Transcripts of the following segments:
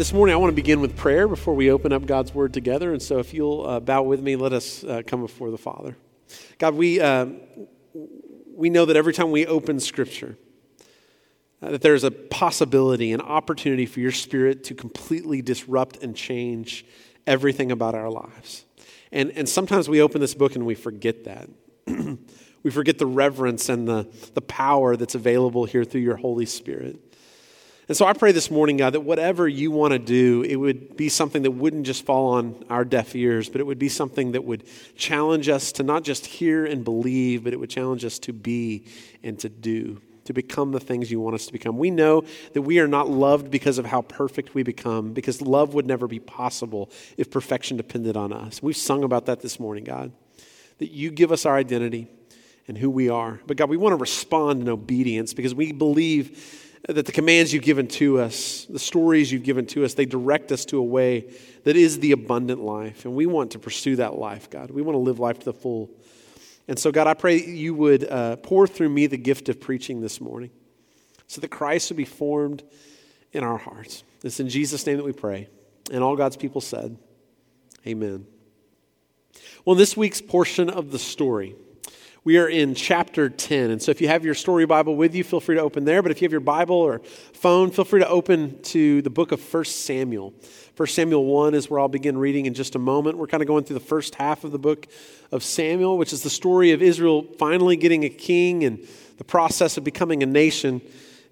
This morning, I want to begin with prayer before we open up God's Word together. And so, if you'll uh, bow with me, let us uh, come before the Father. God, we, uh, we know that every time we open Scripture, uh, that there's a possibility, an opportunity for your Spirit to completely disrupt and change everything about our lives. And, and sometimes we open this book and we forget that. we forget the reverence and the, the power that's available here through your Holy Spirit. And so I pray this morning, God, that whatever you want to do, it would be something that wouldn't just fall on our deaf ears, but it would be something that would challenge us to not just hear and believe, but it would challenge us to be and to do, to become the things you want us to become. We know that we are not loved because of how perfect we become, because love would never be possible if perfection depended on us. We've sung about that this morning, God, that you give us our identity and who we are. But God, we want to respond in obedience because we believe that the commands you've given to us, the stories you've given to us, they direct us to a way that is the abundant life. And we want to pursue that life, God. We want to live life to the full. And so, God, I pray you would uh, pour through me the gift of preaching this morning so that Christ would be formed in our hearts. It's in Jesus' name that we pray. And all God's people said, Amen. Well, this week's portion of the story, we are in chapter 10. And so if you have your story Bible with you, feel free to open there. But if you have your Bible or phone, feel free to open to the book of 1 Samuel. 1 Samuel 1 is where I'll begin reading in just a moment. We're kind of going through the first half of the book of Samuel, which is the story of Israel finally getting a king and the process of becoming a nation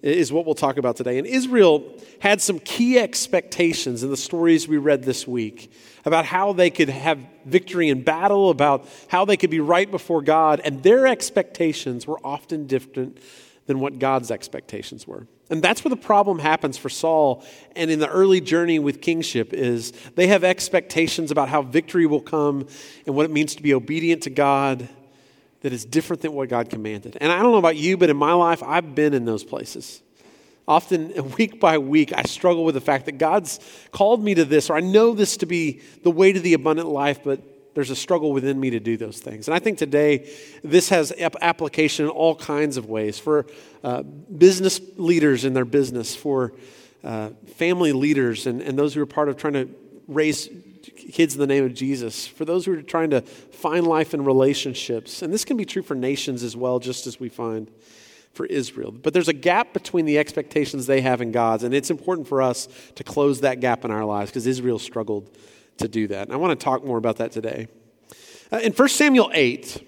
is what we'll talk about today. And Israel had some key expectations in the stories we read this week about how they could have victory in battle, about how they could be right before God, and their expectations were often different than what God's expectations were. And that's where the problem happens for Saul and in the early journey with kingship is they have expectations about how victory will come and what it means to be obedient to God that is different than what God commanded. And I don't know about you, but in my life, I've been in those places. Often, week by week, I struggle with the fact that God's called me to this, or I know this to be the way to the abundant life, but there's a struggle within me to do those things. And I think today this has application in all kinds of ways for uh, business leaders in their business, for uh, family leaders, and, and those who are part of trying to raise kids in the name of Jesus, for those who are trying to find life in relationships. And this can be true for nations as well, just as we find for Israel. But there's a gap between the expectations they have in God's, and it's important for us to close that gap in our lives because Israel struggled to do that. And I want to talk more about that today. Uh, in 1 Samuel 8,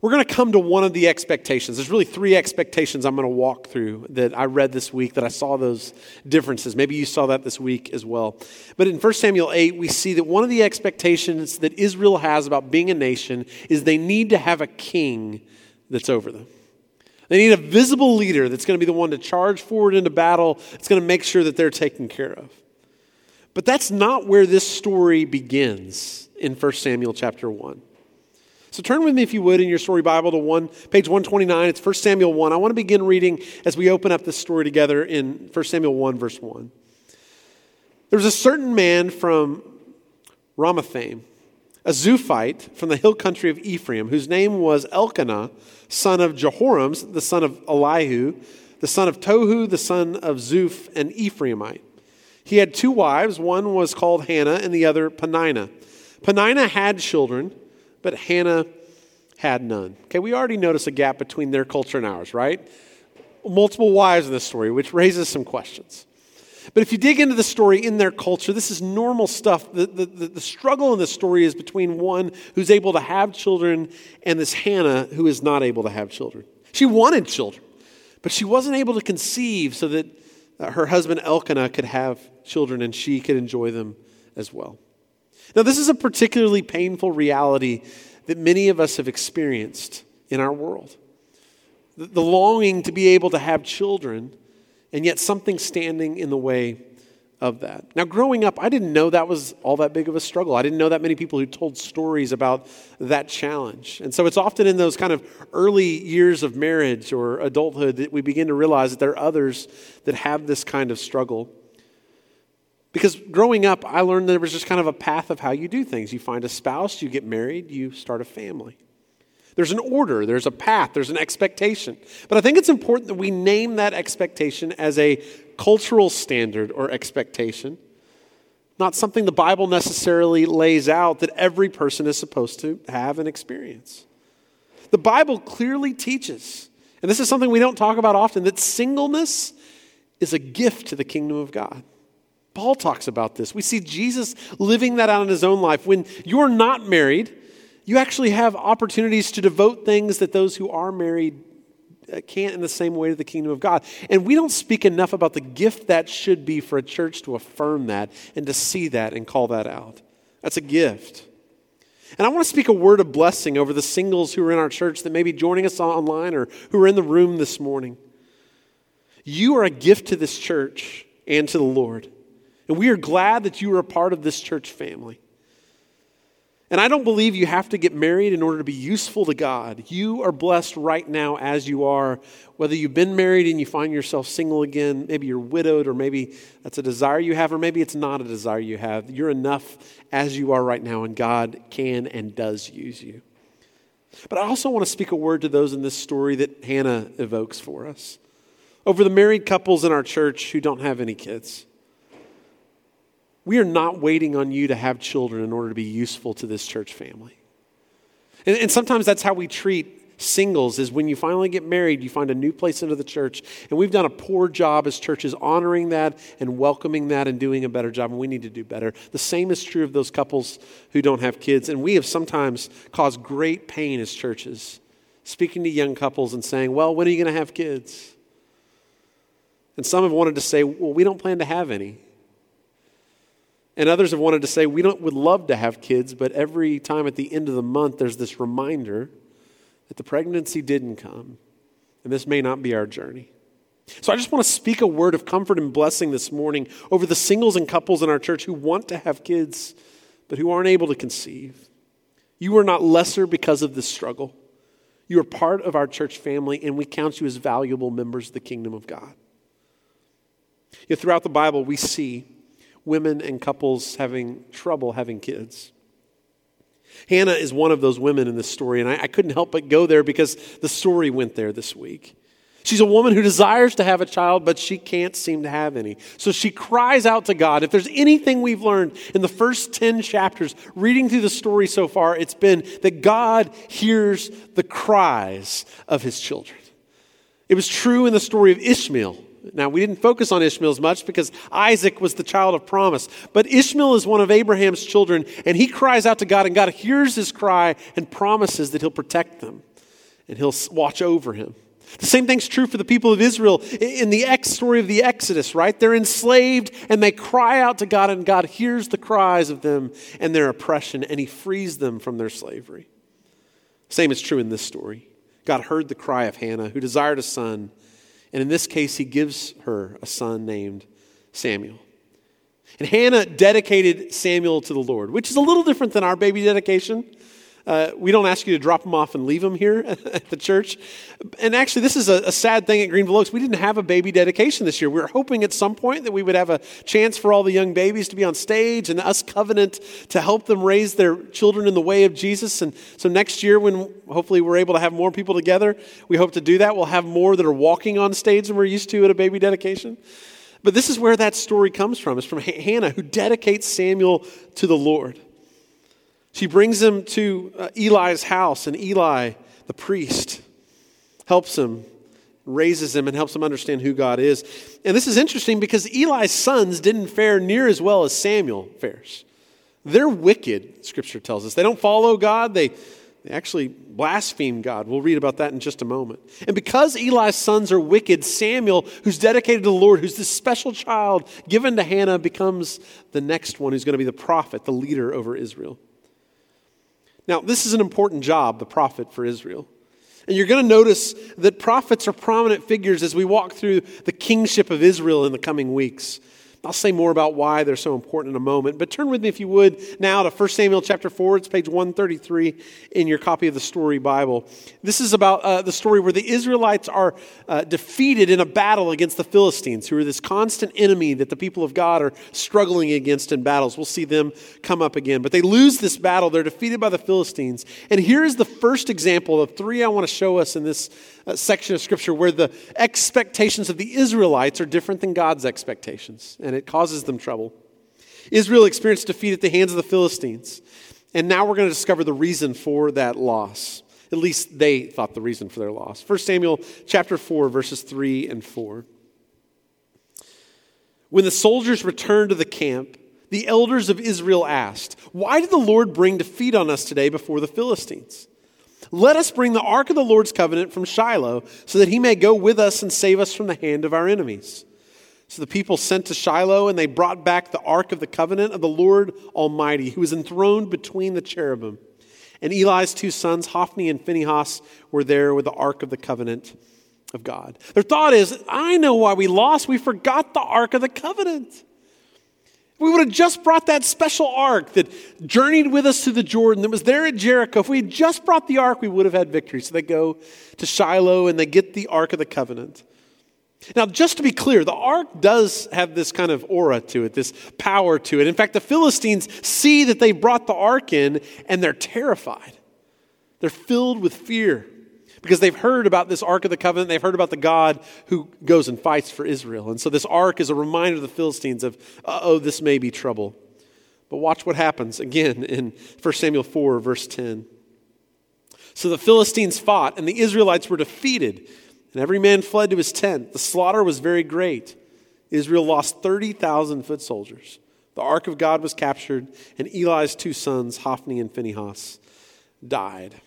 we're going to come to one of the expectations. There's really three expectations I'm going to walk through that I read this week that I saw those differences. Maybe you saw that this week as well. But in 1 Samuel 8, we see that one of the expectations that Israel has about being a nation is they need to have a king that's over them. They need a visible leader that's going to be the one to charge forward into battle. It's going to make sure that they're taken care of. But that's not where this story begins in 1 Samuel chapter 1. So turn with me, if you would, in your story Bible to one, page 129. It's 1 Samuel 1. I want to begin reading as we open up this story together in 1 Samuel 1, verse 1. There was a certain man from Ramathaim, a Zuphite from the hill country of Ephraim, whose name was Elkanah, son of Jehoram, the son of Elihu, the son of Tohu, the son of Zuph, an Ephraimite. He had two wives. One was called Hannah and the other Peninnah. Peninnah had children, but Hannah had none. Okay, we already notice a gap between their culture and ours, right? Multiple wives in this story, which raises some questions. But if you dig into the story in their culture, this is normal stuff. The, the, the, struggle in the story is between one who's able to have children and this Hannah who is not able to have children. She wanted children, but she wasn't able to conceive so that her husband Elkanah could have children and she could enjoy them as well. Now, this is a particularly painful reality that many of us have experienced in our world. The, longing to be able to have children and yet something standing in the way of that. Now, growing up, I didn't know that was all that big of a struggle. I didn't know that many people who told stories about that challenge. And so it's often in those kind of early years of marriage or adulthood that we begin to realize that there are others that have this kind of struggle. Because growing up, I learned there was just kind of a path of how you do things. You find a spouse, you get married, you start a family. There's an order, there's a path, there's an expectation. But I think it's important that we name that expectation as a cultural standard or expectation, not something the Bible necessarily lays out that every person is supposed to have and experience. The Bible clearly teaches, and this is something we don't talk about often, that singleness is a gift to the kingdom of God. Paul talks about this. We see Jesus living that out in his own life. When you're not married, you actually have opportunities to devote things that those who are married uh, can't in the same way to the kingdom of God. And we don't speak enough about the gift that should be for a church to affirm that and to see that and call that out. That's a gift. And I want to speak a word of blessing over the singles who are in our church that may be joining us online or who are in the room this morning. You are a gift to this church and to the Lord. And we are glad that you are a part of this church family. And I don't believe you have to get married in order to be useful to God. You are blessed right now as you are, whether you've been married and you find yourself single again, maybe you're widowed, or maybe that's a desire you have, or maybe it's not a desire you have. You're enough as you are right now, and God can and does use you. But I also want to speak a word to those in this story that Hannah evokes for us. Over the married couples in our church who don't have any kids. We are not waiting on you to have children in order to be useful to this church family. And, and, sometimes that's how we treat singles is when you finally get married, you find a new place into the church. And we've done a poor job as churches honoring that and welcoming that and doing a better job. And we need to do better. The same is true of those couples who don't have kids. And we have sometimes caused great pain as churches, speaking to young couples and saying, Well, when are you going to have kids? And some have wanted to say, Well, we don't plan to have any. And others have wanted to say, we don't, would love to have kids, but every time at the end of the month, there's this reminder that the pregnancy didn't come. And this may not be our journey. So I just want to speak a word of comfort and blessing this morning over the singles and couples in our church who want to have kids, but who aren't able to conceive. You are not lesser because of this struggle. You are part of our church family, and we count you as valuable members of the kingdom of God. Yet throughout the Bible, we see women and couples having trouble having kids. Hannah is one of those women in this story, and I, I, couldn't help but go there because the story went there this week. She's a woman who desires to have a child, but she can't seem to have any. So she cries out to God. If there's anything we've learned in the first 10 chapters, reading through the story so far, it's been that God hears the cries of his children. It was true in the story of Ishmael now, we didn't focus on Ishmael as much because Isaac was the child of promise. But Ishmael is one of Abraham's children, and he cries out to God, and God hears his cry and promises that he'll protect them and he'll watch over him. The same thing's true for the people of Israel in the ex story of the Exodus, right? They're enslaved and they cry out to God, and God hears the cries of them and their oppression, and he frees them from their slavery. Same is true in this story. God heard the cry of Hannah, who desired a son and in this case, he gives her a son named Samuel. And Hannah dedicated Samuel to the Lord, which is a little different than our baby dedication. Uh, we don't ask you to drop them off and leave them here at the church. And actually, this is a, a, sad thing at Greenville Oaks. We didn't have a baby dedication this year. We were hoping at some point that we would have a chance for all the young babies to be on stage and us covenant to help them raise their children in the way of Jesus. And so next year, when hopefully we're able to have more people together, we hope to do that. We'll have more that are walking on stage than we're used to at a baby dedication. But this is where that story comes from. It's from Hannah, who dedicates Samuel to the Lord. She brings him to uh, Eli's house, and Eli, the priest, helps him, raises him, and helps him understand who God is. And this is interesting because Eli's sons didn't fare near as well as Samuel fares. They're wicked, scripture tells us. They don't follow God, they, they actually blaspheme God. We'll read about that in just a moment. And because Eli's sons are wicked, Samuel, who's dedicated to the Lord, who's this special child given to Hannah, becomes the next one who's going to be the prophet, the leader over Israel. Now, this is an important job, the prophet for Israel. And you're going to notice that prophets are prominent figures as we walk through the kingship of Israel in the coming weeks. I'll say more about why they're so important in a moment. But turn with me, if you would, now to 1 Samuel chapter 4. It's page 133 in your copy of the Story Bible. This is about uh, the story where the Israelites are uh, defeated in a battle against the Philistines, who are this constant enemy that the people of God are struggling against in battles. We'll see them come up again. But they lose this battle. They're defeated by the Philistines. And here is the first example of three I want to show us in this uh, section of Scripture where the expectations of the Israelites are different than God's expectations and it causes them trouble. Israel experienced defeat at the hands of the Philistines, and now we're going to discover the reason for that loss. At least they thought the reason for their loss. 1 Samuel chapter 4 verses 3 and 4. When the soldiers returned to the camp, the elders of Israel asked, "Why did the Lord bring defeat on us today before the Philistines?" Let us bring the ark of the Lord's covenant from Shiloh, so that he may go with us and save us from the hand of our enemies. So the people sent to Shiloh, and they brought back the ark of the covenant of the Lord Almighty, who was enthroned between the cherubim. And Eli's two sons, Hophni and Phinehas, were there with the ark of the covenant of God. Their thought is, I know why we lost. We forgot the ark of the covenant. We would have just brought that special ark that journeyed with us to the Jordan that was there at Jericho. If we had just brought the ark, we would have had victory. So they go to Shiloh and they get the ark of the covenant. Now, just to be clear, the ark does have this kind of aura to it, this power to it. In fact, the Philistines see that they brought the ark in and they're terrified. They're filled with fear because they've heard about this Ark of the Covenant. They've heard about the God who goes and fights for Israel. And so this ark is a reminder to the Philistines of, oh, this may be trouble. But watch what happens again in 1 Samuel 4, verse 10. So the Philistines fought, and the Israelites were defeated and every man fled to his tent. The slaughter was very great. Israel lost 30,000 foot soldiers. The ark of God was captured, and Eli's two sons, Hophni and Phinehas, died.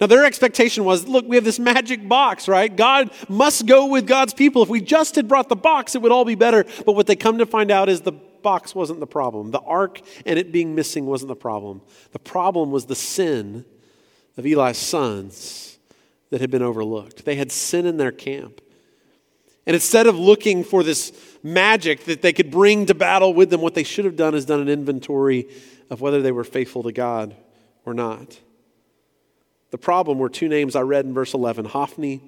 Now, their expectation was look, we have this magic box, right? God must go with God's people. If we just had brought the box, it would all be better. But what they come to find out is the box wasn't the problem. The ark and it being missing wasn't the problem. The problem was the sin of Eli's sons that had been overlooked. They had sin in their camp. And instead of looking for this magic that they could bring to battle with them, what they should have done is done an inventory of whether they were faithful to God or not. The problem were two names I read in verse 11 Hophni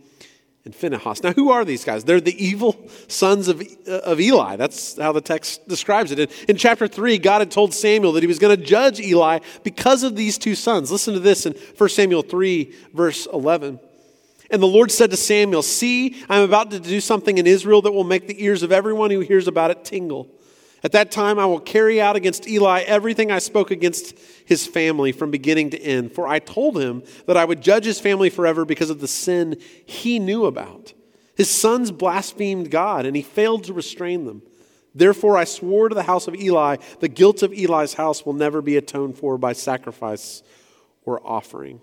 and Phinehas. Now, who are these guys? They're the evil sons of, of Eli. That's how the text describes it. In, in chapter 3, God had told Samuel that he was going to judge Eli because of these two sons. Listen to this in 1 Samuel 3, verse 11. And the Lord said to Samuel, See, I'm about to do something in Israel that will make the ears of everyone who hears about it tingle. At that time, I will carry out against Eli everything I spoke against his family from beginning to end. For I told him that I would judge his family forever because of the sin he knew about. His sons blasphemed God, and he failed to restrain them. Therefore, I swore to the house of Eli, the guilt of Eli's house will never be atoned for by sacrifice or offering.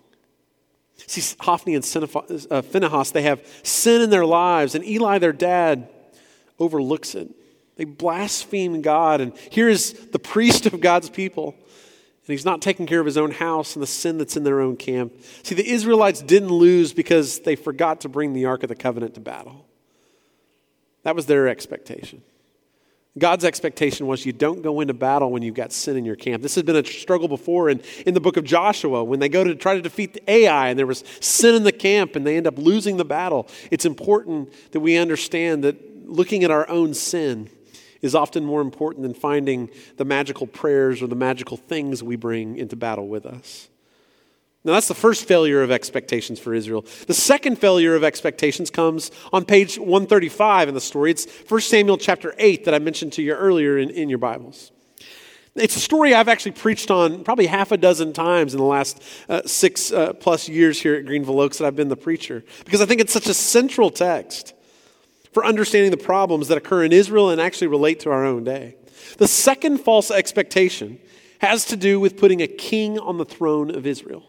See, Hophni and uh, Phinehas, they have sin in their lives, and Eli, their dad, overlooks it. They blaspheme God, and here is the priest of God's people, and he's not taking care of his own house and the sin that's in their own camp. See, the Israelites didn't lose because they forgot to bring the Ark of the Covenant to battle. That was their expectation. God's expectation was you don't go into battle when you've got sin in your camp. This has been a struggle before in, in the book of Joshua when they go to try to defeat the Ai and there was sin in the camp and they end up losing the battle. It's important that we understand that looking at our own sin is often more important than finding the magical prayers or the magical things we bring into battle with us. Now, that's the first failure of expectations for Israel. The second failure of expectations comes on page 135 in the story. It's 1 Samuel chapter 8 that I mentioned to you earlier in, in your Bibles. It's a story I've actually preached on probably half a dozen times in the last uh, six uh, plus years here at Greenville Oaks that I've been the preacher because I think it's such a central text for understanding the problems that occur in Israel and actually relate to our own day. The second false expectation has to do with putting a king on the throne of Israel.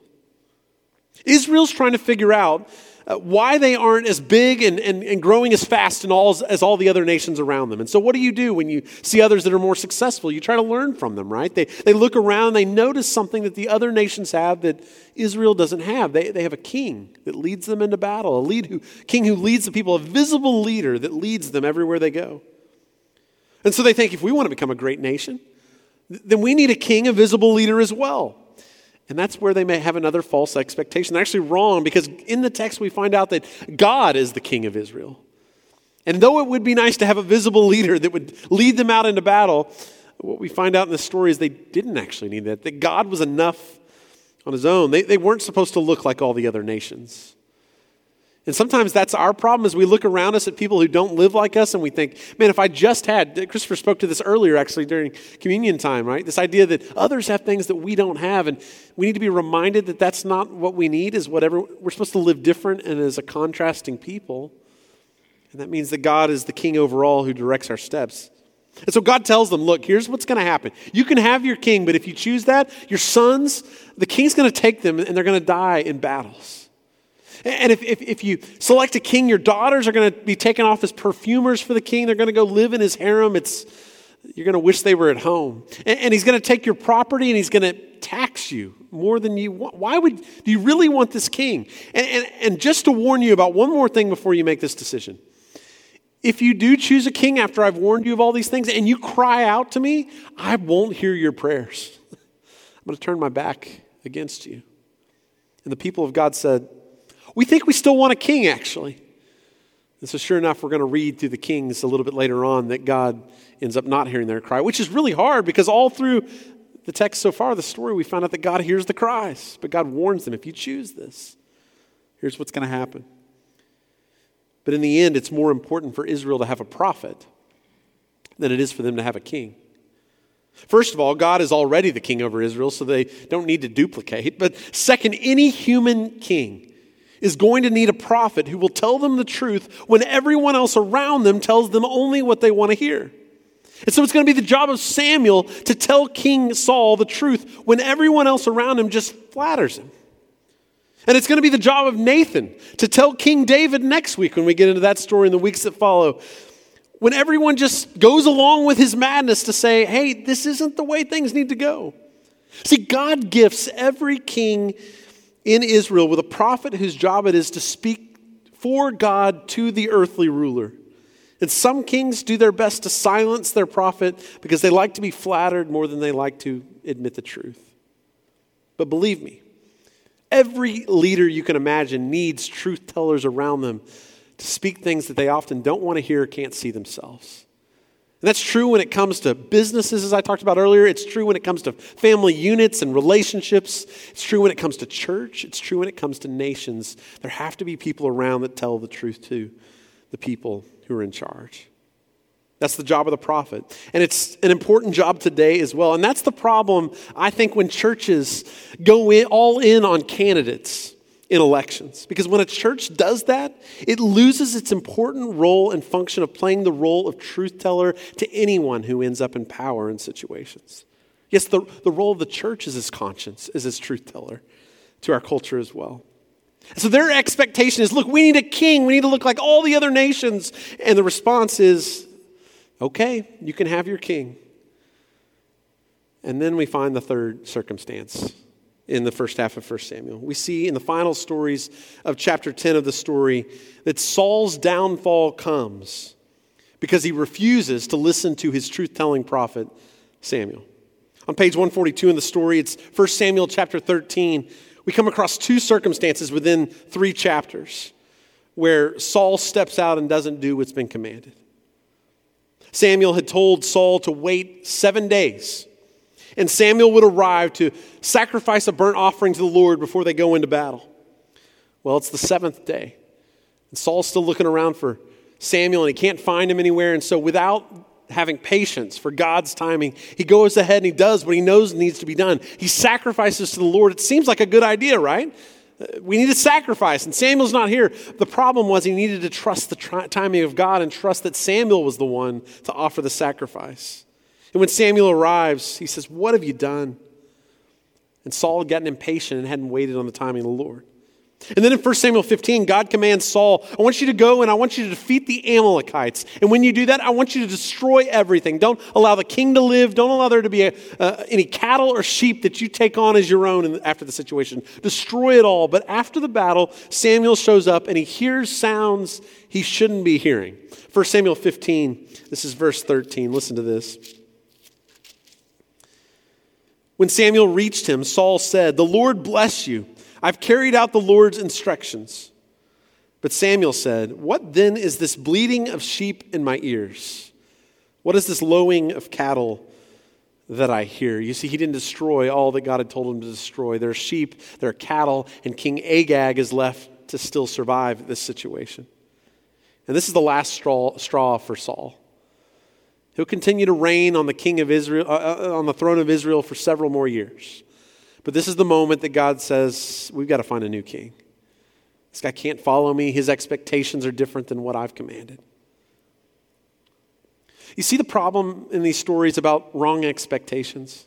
Israel's trying to figure out uh, why they aren't as big and, and, and growing as fast and all, as, as all the other nations around them. And so, what do you do when you see others that are more successful? You try to learn from them, right? They, they look around, they notice something that the other nations have that Israel doesn't have. They, they have a king that leads them into battle, a lead who, king who leads the people, a visible leader that leads them everywhere they go. And so they think if we want to become a great nation, then we need a king, a visible leader as well. And that's where they may have another false expectation. They're actually wrong because in the text we find out that God is the king of Israel. And though it would be nice to have a visible leader that would lead them out into battle, what we find out in the story is they didn't actually need that, that God was enough on his own. They, they weren't supposed to look like all the other nations. And sometimes that's our problem as we look around us at people who don't live like us and we think, man, if I just had, Christopher spoke to this earlier actually during communion time, right? This idea that others have things that we don't have. And we need to be reminded that that's not what we need, is whatever, we're supposed to live different and as a contrasting people. And that means that God is the king over all who directs our steps. And so God tells them, look, here's what's going to happen. You can have your king, but if you choose that, your sons, the king's going to take them and they're going to die in battles. And if, if, if, you select a king, your daughters are going to be taken off as perfumers for the king. They're going to go live in his harem. It's, you're going to wish they were at home. And, and he's going to take your property and he's going to tax you more than you want. Why would do you really want this king? And, and, and just to warn you about one more thing before you make this decision. If you do choose a king after I've warned you of all these things and you cry out to me, I won't hear your prayers. I'm going to turn my back against you. And the people of God said, we think we still want a king, actually. And so, sure enough, we're going to read through the kings a little bit later on that God ends up not hearing their cry, which is really hard because all through the text so far, the story, we found out that God hears the cries. But God warns them if you choose this, here's what's going to happen. But in the end, it's more important for Israel to have a prophet than it is for them to have a king. First of all, God is already the king over Israel, so they don't need to duplicate. But second, any human king is going to need a prophet who will tell them the truth when everyone else around them tells them only what they want to hear. And so it's going to be the job of Samuel to tell King Saul the truth when everyone else around him just flatters him. And it's going to be the job of Nathan to tell King David next week when we get into that story in the weeks that follow. When everyone just goes along with his madness to say, hey, this isn't the way things need to go. See, God gifts every king in Israel with a prophet whose job it is to speak for God to the earthly ruler. And some kings do their best to silence their prophet because they like to be flattered more than they like to admit the truth. But believe me, every leader you can imagine needs truth tellers around them to speak things that they often don't want to hear or can't see themselves. And that's true when it comes to businesses, as I talked about earlier. It's true when it comes to family units and relationships. It's true when it comes to church. It's true when it comes to nations. There have to be people around that tell the truth to the people who are in charge. That's the job of the prophet. And it's an important job today as well. And that's the problem, I think, when churches go in, all in on candidates in elections. Because when a church does that, it loses its important role and function of playing the role of truth teller to anyone who ends up in power in situations. Yes, the, the role of the church is its conscience, is its truth teller to our culture as well. So their expectation is look, we need a king. We need to look like all the other nations. And the response is okay, you can have your king. And then we find the third circumstance in the first half of 1 Samuel. We see in the final stories of chapter 10 of the story that Saul's downfall comes because he refuses to listen to his truth telling prophet Samuel. On page 142 in the story, it's 1 Samuel chapter 13. We come across two circumstances within three chapters where Saul steps out and doesn't do what's been commanded. Samuel had told Saul to wait seven days And Samuel would arrive to sacrifice a burnt offering to the Lord before they go into battle. Well, it's the seventh day. And Saul's still looking around for Samuel and he can't find him anywhere. And so, without having patience for God's timing, he goes ahead and he does what he knows needs to be done. He sacrifices to the Lord. It seems like a good idea, right? Uh, we need a sacrifice, and Samuel's not here. The problem was he needed to trust the timing of God and trust that Samuel was the one to offer the sacrifice. And when Samuel arrives, he says, What have you done? And Saul had gotten impatient and hadn't waited on the timing of the Lord. And then in 1 Samuel 15, God commands Saul, I want you to go and I want you to defeat the Amalekites. And when you do that, I want you to destroy everything. Don't allow the king to live. Don't allow there to be a, uh, any cattle or sheep that you take on as your own after the situation. Destroy it all. But after the battle, Samuel shows up and he hears sounds he shouldn't be hearing. 1 Samuel 15, this is verse 13. Listen to this. When Samuel reached him, Saul said, The Lord bless you. I've carried out the Lord's instructions. But Samuel said, What then is this bleating of sheep in my ears? What is this lowing of cattle that I hear? You see, he didn't destroy all that God had told him to destroy. There are sheep, there are cattle, and King Agag is left to still survive this situation. And this is the last straw, straw for Saul. He'll continue to reign on the king of Israel, uh, uh on the throne of Israel for several more years. But this is the moment that God says, We've got to find a new king. This guy can't follow me. His expectations are different than what I've commanded. You see the problem in these stories about wrong expectations?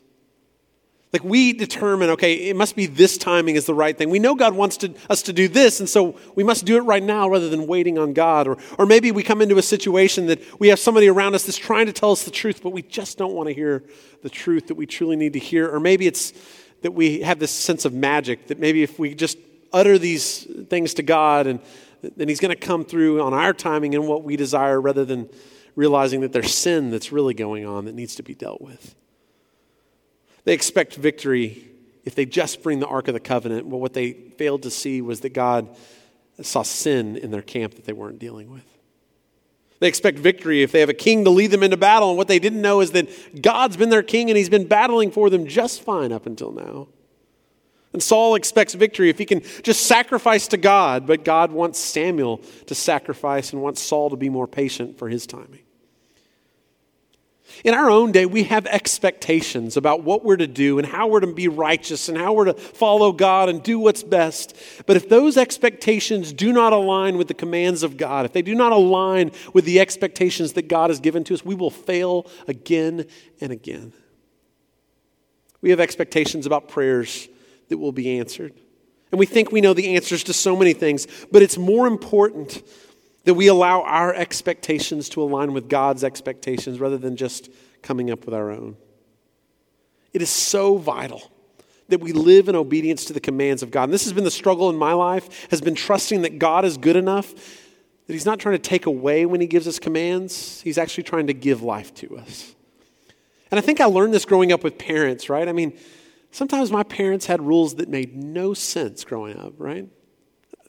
Like we determine, okay, it must be this timing is the right thing. We know God wants to, us to do this, and so we must do it right now rather than waiting on God. Or, or maybe we come into a situation that we have somebody around us that's trying to tell us the truth, but we just don't want to hear the truth that we truly need to hear. Or maybe it's that we have this sense of magic that maybe if we just utter these things to God and then He's going to come through on our timing and what we desire rather than realizing that there's sin that's really going on that needs to be dealt with. They expect victory if they just bring the Ark of the Covenant. Well, what they failed to see was that God saw sin in their camp that they weren't dealing with. They expect victory if they have a king to lead them into battle. And what they didn't know is that God's been their king and he's been battling for them just fine up until now. And Saul expects victory if he can just sacrifice to God, but God wants Samuel to sacrifice and wants Saul to be more patient for his timing. In our own day, we have expectations about what we're to do and how we're to be righteous and how we're to follow God and do what's best. But if those expectations do not align with the commands of God, if they do not align with the expectations that God has given to us, we will fail again and again. We have expectations about prayers that will be answered. And we think we know the answers to so many things, but it's more important that we allow our expectations to align with God's expectations rather than just coming up with our own. It is so vital that we live in obedience to the commands of God. And this has been the struggle in my life, has been trusting that God is good enough that he's not trying to take away when he gives us commands, he's actually trying to give life to us. And I think I learned this growing up with parents, right? I mean, sometimes my parents had rules that made no sense growing up, right?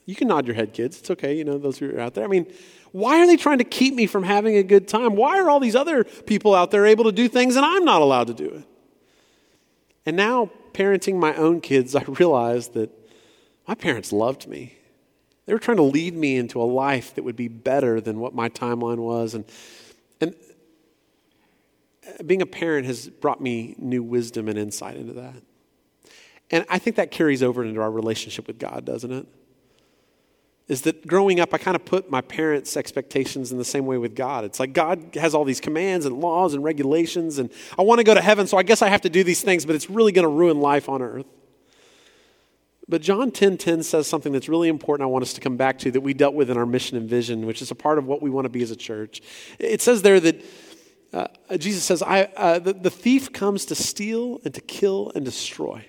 You can nod your head, kids. It's okay, you know, those who are out there. I mean, why are they trying to keep me from having a good time? Why are all these other people out there able to do things and I'm not allowed to do it? And now, parenting my own kids, I realize that my parents loved me. They were trying to lead me into a life that would be better than what my timeline was. And, and being a parent has brought me new wisdom and insight into that. And I think that carries over into our relationship with God, doesn't it? Is that growing up, I kind of put my parents' expectations in the same way with God. It's like God has all these commands and laws and regulations, and I want to go to heaven, so I guess I have to do these things, but it's really going to ruin life on earth. But John 10:10 10, 10 says something that's really important I want us to come back to that we dealt with in our mission and vision, which is a part of what we want to be as a church. It says there that uh, Jesus says, I, uh, the, the thief comes to steal and to kill and destroy.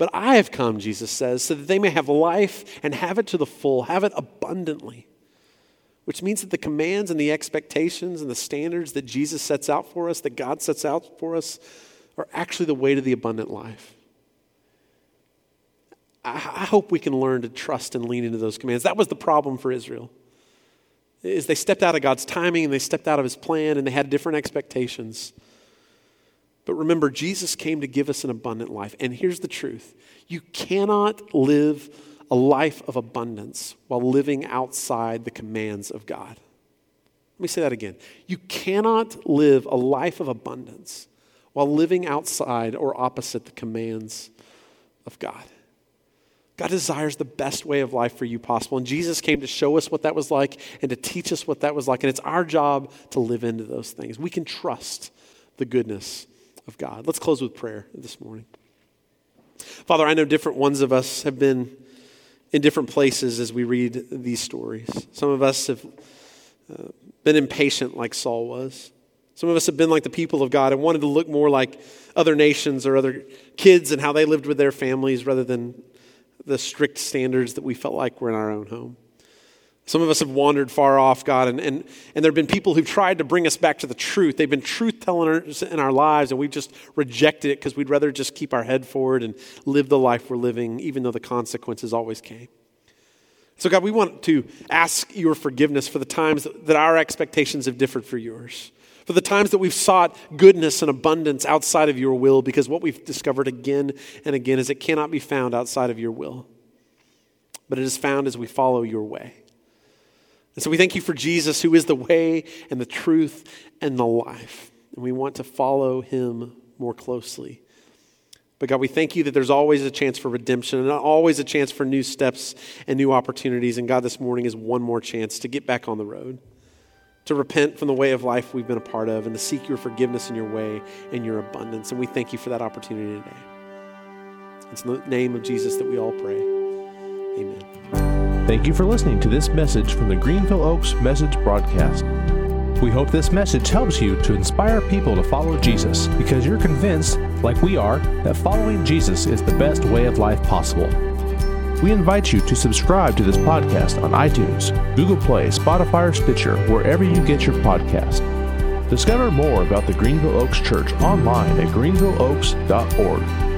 But I have come, Jesus says, so that they may have life and have it to the full, have it abundantly. Which means that the commands and the expectations and the standards that Jesus sets out for us, that God sets out for us, are actually the way to the abundant life. I, hope we can learn to trust and lean into those commands. That was the problem for Israel. Is they stepped out of God's timing and they stepped out of his plan and they had different expectations. But remember, Jesus came to give us an abundant life. And here's the truth you cannot live a life of abundance while living outside the commands of God. Let me say that again. You cannot live a life of abundance while living outside or opposite the commands of God. God desires the best way of life for you possible. And Jesus came to show us what that was like and to teach us what that was like. And it's our job to live into those things. We can trust the goodness of God. Let's close with prayer this morning. Father, I know different ones of us have been in different places as we read these stories. Some of us have uh, been impatient like Saul was. Some of us have been like the people of God and wanted to look more like other nations or other kids and how they lived with their families rather than the strict standards that we felt like were in our own home. Some of us have wandered far off, God, and, and, and there have been people who've tried to bring us back to the truth. They've been truth tellers in our lives, and we've just rejected it because we'd rather just keep our head forward and live the life we're living, even though the consequences always came. So, God, we want to ask your forgiveness for the times that our expectations have differed for yours for the times that we've sought goodness and abundance outside of your will, because what we've discovered again and again is it cannot be found outside of your will, but it is found as we follow your way. And so we thank you for Jesus, who is the way and the truth and the life. And we want to follow him more closely. But God, we thank you that there's always a chance for redemption and always a chance for new steps and new opportunities. And God, this morning is one more chance to get back on the road to repent from the way of life we've been a part of and to seek your forgiveness and your way and your abundance. And we thank you for that opportunity today. It's in the name of Jesus that we all pray. Amen. Thank you for listening to this message from the Greenville Oaks Message Broadcast. We hope this message helps you to inspire people to follow Jesus because you're convinced, like we are, that following Jesus is the best way of life possible. We invite you to subscribe to this podcast on iTunes, Google Play, Spotify, or Stitcher, wherever you get your podcast. Discover more about the Greenville Oaks Church online at greenvilleoaks.org.